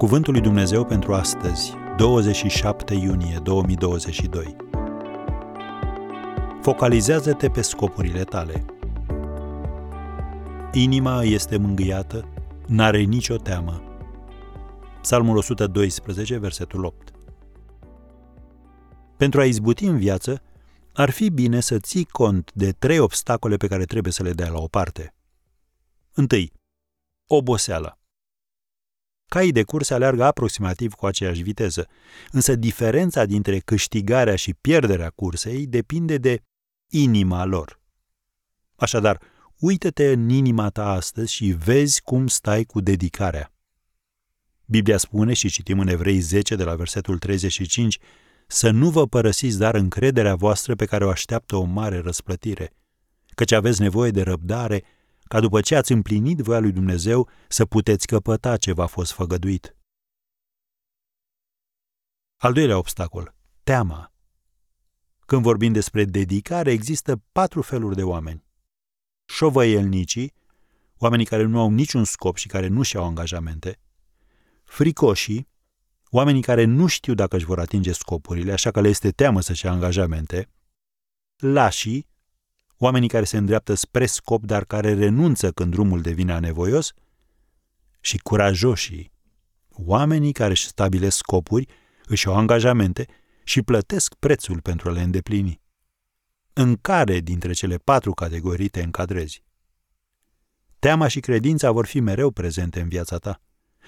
Cuvântul lui Dumnezeu pentru astăzi, 27 iunie 2022. Focalizează-te pe scopurile tale. Inima este mângâiată, n-are nicio teamă. Psalmul 112, versetul 8. Pentru a izbuti în viață, ar fi bine să ții cont de trei obstacole pe care trebuie să le dea la o parte. Întâi, oboseala. Caii de curse aleargă aproximativ cu aceeași viteză, însă diferența dintre câștigarea și pierderea cursei depinde de inima lor. Așadar, uită-te în inima ta astăzi și vezi cum stai cu dedicarea. Biblia spune și citim în Evrei 10 de la versetul 35 să nu vă părăsiți dar încrederea voastră pe care o așteaptă o mare răsplătire, căci aveți nevoie de răbdare ca după ce ați împlinit voia lui Dumnezeu să puteți căpăta ce v-a fost făgăduit. Al doilea obstacol, teama. Când vorbim despre dedicare, există patru feluri de oameni. Șovăielnicii, oamenii care nu au niciun scop și care nu și-au angajamente, fricoșii, oamenii care nu știu dacă își vor atinge scopurile, așa că le este teamă să-și ia angajamente, lașii, oamenii care se îndreaptă spre scop, dar care renunță când drumul devine anevoios, și curajoșii, oamenii care își stabilesc scopuri, își au angajamente și plătesc prețul pentru a le îndeplini. În care dintre cele patru categorii te încadrezi? Teama și credința vor fi mereu prezente în viața ta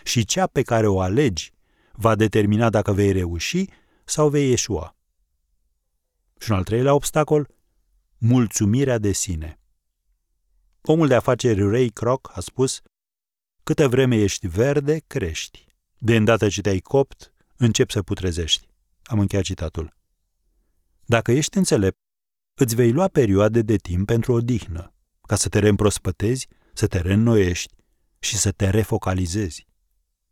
și cea pe care o alegi va determina dacă vei reuși sau vei ieșua. Și un al treilea obstacol, mulțumirea de sine. Omul de afaceri Ray Kroc a spus, câtă vreme ești verde, crești. De îndată ce te-ai copt, începi să putrezești. Am încheiat citatul. Dacă ești înțelept, îți vei lua perioade de timp pentru odihnă, ca să te reîmprospătezi, să te reînnoiești și să te refocalizezi.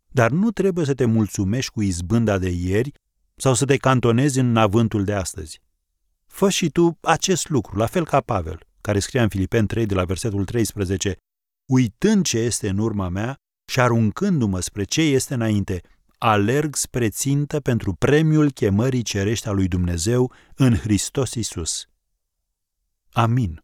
Dar nu trebuie să te mulțumești cu izbânda de ieri sau să te cantonezi în avântul de astăzi. Fă și tu acest lucru, la fel ca Pavel, care scria în Filipen 3 de la versetul 13, uitând ce este în urma mea și aruncându-mă spre ce este înainte, alerg spre țintă pentru premiul chemării cerești a lui Dumnezeu în Hristos Isus. Amin.